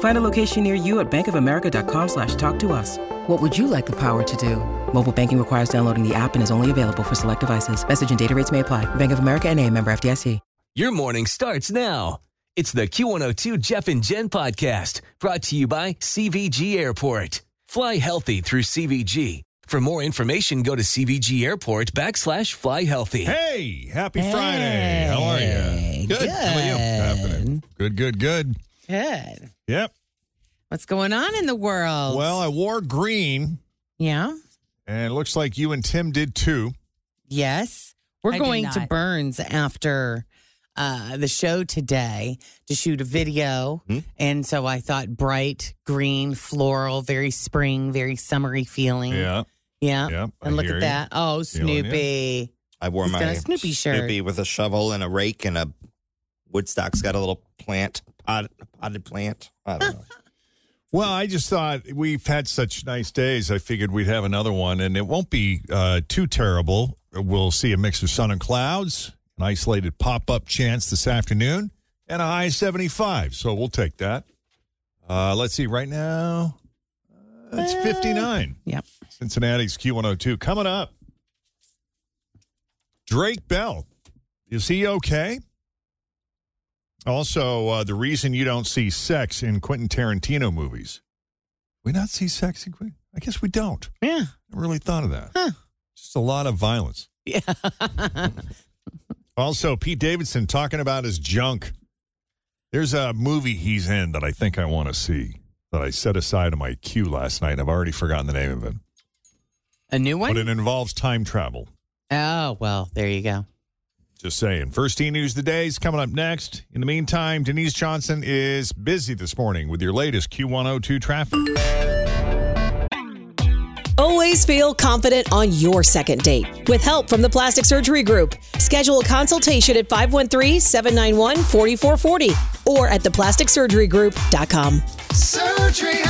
Find a location near you at bankofamerica.com slash talk to us. What would you like the power to do? Mobile banking requires downloading the app and is only available for select devices. Message and data rates may apply. Bank of America and a member FDIC. Your morning starts now. It's the Q102 Jeff and Jen podcast brought to you by CVG Airport. Fly healthy through CVG. For more information, go to CVG Airport backslash fly healthy. Hey, happy Friday. How are you? Good. How about you? Happening. Good, good, good. Good. Yep. What's going on in the world? Well, I wore green, yeah. and it looks like you and Tim did too. Yes. We're I going to. Burns after uh, the show today to shoot a video. Hmm? And so I thought bright, green, floral, very spring, very summery feeling. Yeah. Yeah. Yeah, I And look at you. that. Oh, Feeling you. Snoopy. I wore He's got my a Snoopy shirt. Snoopy with a shovel and a rake and a Woodstock's got a little plant, pot, potted plant. I don't know. Well, I just thought we've had such nice days. I figured we'd have another one, and it won't be uh, too terrible. We'll see a mix of sun and clouds, an isolated pop up chance this afternoon, and a high of 75. So we'll take that. Uh, let's see, right now, uh, it's 59. Yep. Cincinnati's Q102. Coming up, Drake Bell. Is he okay? Also, uh, the reason you don't see sex in Quentin Tarantino movies. We not see sex in Quentin? I guess we don't. Yeah. I really thought of that. Huh. Just a lot of violence. Yeah. Also, Pete Davidson talking about his junk. There's a movie he's in that I think I want to see that I set aside on my queue last night. I've already forgotten the name of it, a new one? but it involves time travel. oh, well, there you go. Just saying. First T News of the Day is coming up next. In the meantime, Denise Johnson is busy this morning with your latest Q102 traffic. Always feel confident on your second date. With help from the Plastic Surgery Group, schedule a consultation at 513-791-4440 or at theplasticsurgerygroup.com. Surgery has an art.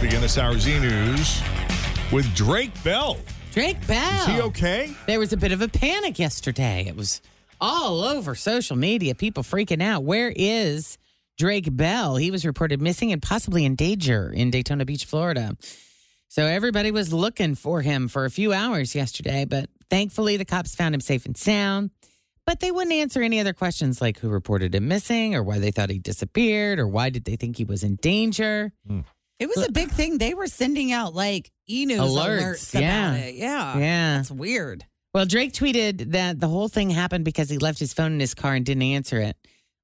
Begin this hour Z News with Drake Bell. Drake Bell. Is he okay? There was a bit of a panic yesterday. It was all over social media, people freaking out. Where is Drake Bell? He was reported missing and possibly in danger in Daytona Beach, Florida. So everybody was looking for him for a few hours yesterday, but thankfully the cops found him safe and sound. But they wouldn't answer any other questions like who reported him missing or why they thought he disappeared or why did they think he was in danger. Hmm. It was a big thing. They were sending out like e news Alerts, alerts, yeah. about it. Yeah. Yeah. That's weird. Well, Drake tweeted that the whole thing happened because he left his phone in his car and didn't answer it.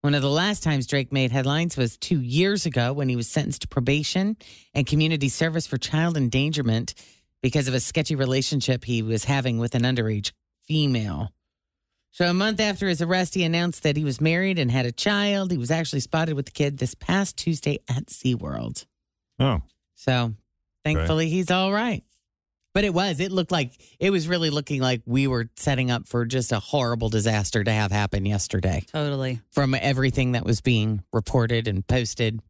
One of the last times Drake made headlines was two years ago when he was sentenced to probation and community service for child endangerment because of a sketchy relationship he was having with an underage female. So, a month after his arrest, he announced that he was married and had a child. He was actually spotted with the kid this past Tuesday at SeaWorld. Oh, So, thankfully, he's all right. But it was, it looked like, it was really looking like we were setting up for just a horrible disaster to have happen yesterday Totally. from everything that was being reported and posted.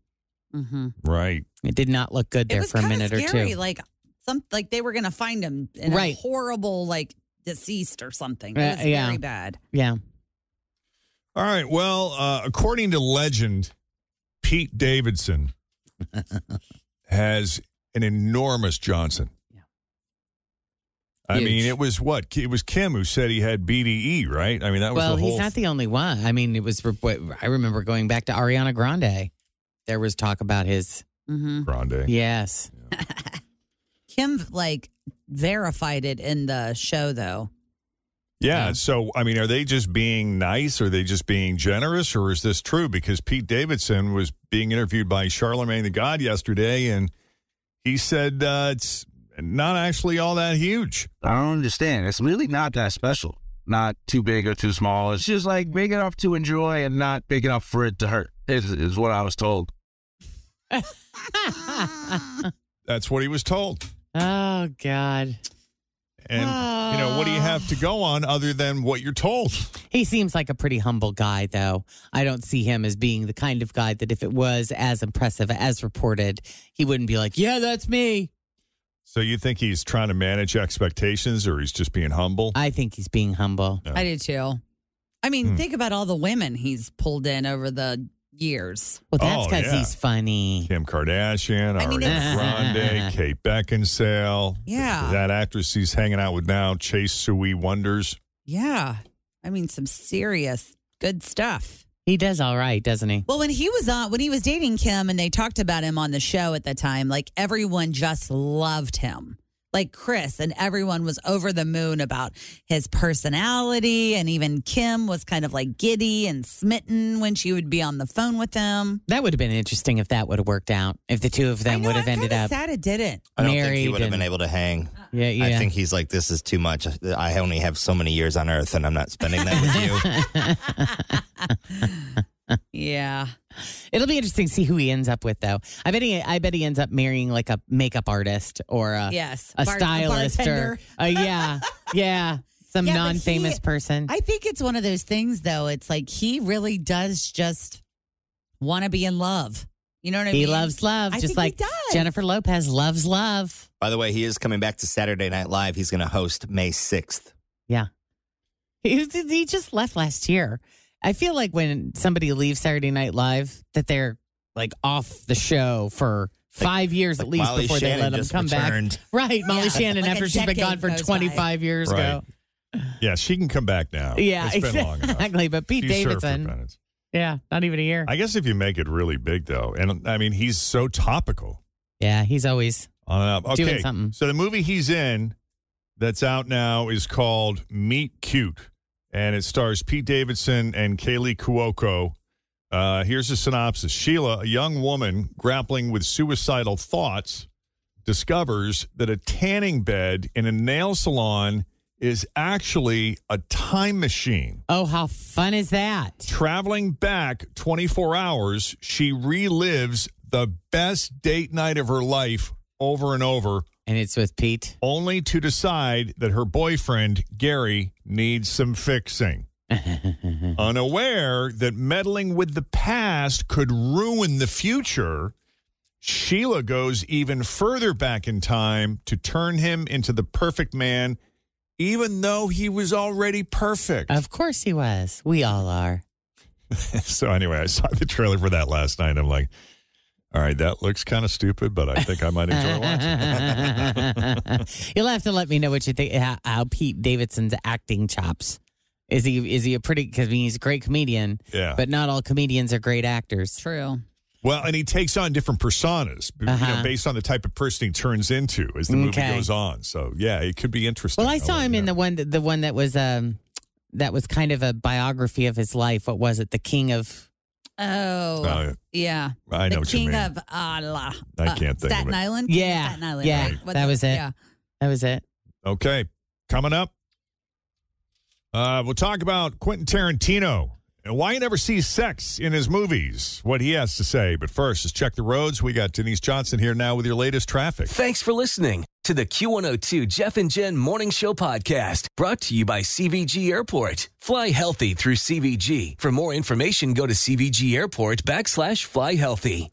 Mm-hmm. right. It did not look good there for a minute scary. or two. Like some, like they were going to find him in Right. a horrible, like deceased or something. It Uh, yeah. very bad. Yeah. All right. Well, uh, according to legend, Pete Davidson has an enormous Johnson. I Huge. mean, it was what? It was Kim who said he had BDE, right? I mean, that was well, the whole. he's not the only one. I mean, it was. I remember going back to Ariana Grande. There was talk about his. Mm-hmm. Grande. Yes. Kim like verified it in the show though. Yeah. So, I mean, are they just being nice? Are they just being generous? Or is this true? Because Pete Davidson was being interviewed by Charlemagne the God yesterday, and he said uh, it's not actually all that huge. I don't understand. It's really not that special. Not too big or too small. It's just like big enough to enjoy and not big enough for it to hurt. Is is what I was told. That's what he was told. Oh God. And, you know, what do you have to go on other than what you're told? He seems like a pretty humble guy, though. I don't see him as being the kind of guy that if it was as impressive as reported, he wouldn't be like, "Yeah, that's me." So you think he's trying to manage expectations or he's just being humble? I think he's being humble. I do too. I mean, Hmm. think about all the women he's pulled in over the years. Well, that's Oh, because yeah. he's funny. Kim Kardashian, I mean, Ariana it's- Grande, Kate Beckinsale. Yeah. That actress he's hanging out with now, Chase Sui Wonders. Yeah. I mean, some serious good stuff. He does all right, doesn't he? Well, when he was on, when he was dating Kim and they talked about him on the show at the time, like everyone just loved him. Like Chris and everyone was over the moon about his personality. And even Kim was kind of like giddy and smitten when she would be on the phone with him. That would have been interesting if that would have worked out. If the two of them know, would have I'm ended kinda up. sad it didn't. I don't think he Married would have been able to hang. Yeah, yeah. I think he's like, this is too much. I only have so many years on Earth, and I'm not spending that with you. Yeah. It'll be interesting to see who he ends up with, though. I bet he, I bet he ends up marrying like a makeup artist or a, Yes. a Bar- a stylist or bartender. uh, yeah, yeah, some Yeah, non-famous he- person. I think it's one of those things, though. It's like he really does just want to be in love. You know what I he mean? He loves love, I just think he like does. Jennifer Lopez loves love. By the way, he is coming back to Saturday Night Live. He's going to host May 6th. Yeah, he, he just left last year. I feel like when somebody leaves Saturday Night Live, that they're like off the show for five years at like least Molly before they let them come returned. back. Right, Molly Yeah, Shannon like after she's been gone for goes by. 25 years Right. ago. Yeah, she can come back now. Yeah, it's been long exactly. But Pete She's Davidson, yeah, not even a year. I guess if you make it really big, though, and I mean, he's so topical. yeah, he's always On up. Okay, Doing something. so the movie he's in that's out now is called Meet Cute, and it stars Pete Davidson and Kaley Cuoco. Uh, here's a synopsis: Sheila, a young woman grappling with suicidal thoughts, discovers that a tanning bed in a nail salon is actually a time machine. Oh, how fun is that? Traveling back 24 hours, she relives the best date night of her life over and over, And it's with Pete. only to decide that her boyfriend, Gary, needs some fixing. Unaware that meddling with the past could ruin the future, Sheila goes even further back in time to turn him into the perfect man, even though he was already perfect. Of course he was. We all are. so anyway, I saw the trailer for that last night. I'm like, all right, that looks kind of stupid, but I think I might enjoy watching. You'll have to let me know what you think. How, how Pete Davidson's acting chops. Is he is he a pretty? Because I mean, he's a great comedian. Yeah. But not all comedians are great actors. True. Well, and he takes on different personas, you know, Uh-huh. based on the type of person he turns into as the movie Okay. goes on. So yeah, it could be interesting. Well, I saw him in the one that the one that was um that was kind of a biography of his life. What was it? The King of Oh, Oh, yeah. I know the what you King mean. of uh, la, I uh, can't think of Staten it. Island. Yeah, Staten Island. yeah, right? That was it. Yeah. that was it. Okay, coming up, uh, we'll talk about Quentin Tarantino and why he never sees sex in his movies. What he has to say. But first, let's check the roads. We got Denise Johnson here now with your latest traffic. Thanks for listening to the Q102 Jeff and Jen Morning Show podcast brought to you by CVG Airport. Fly healthy through CVG. For more information, go to CVG Airport backslash fly healthy.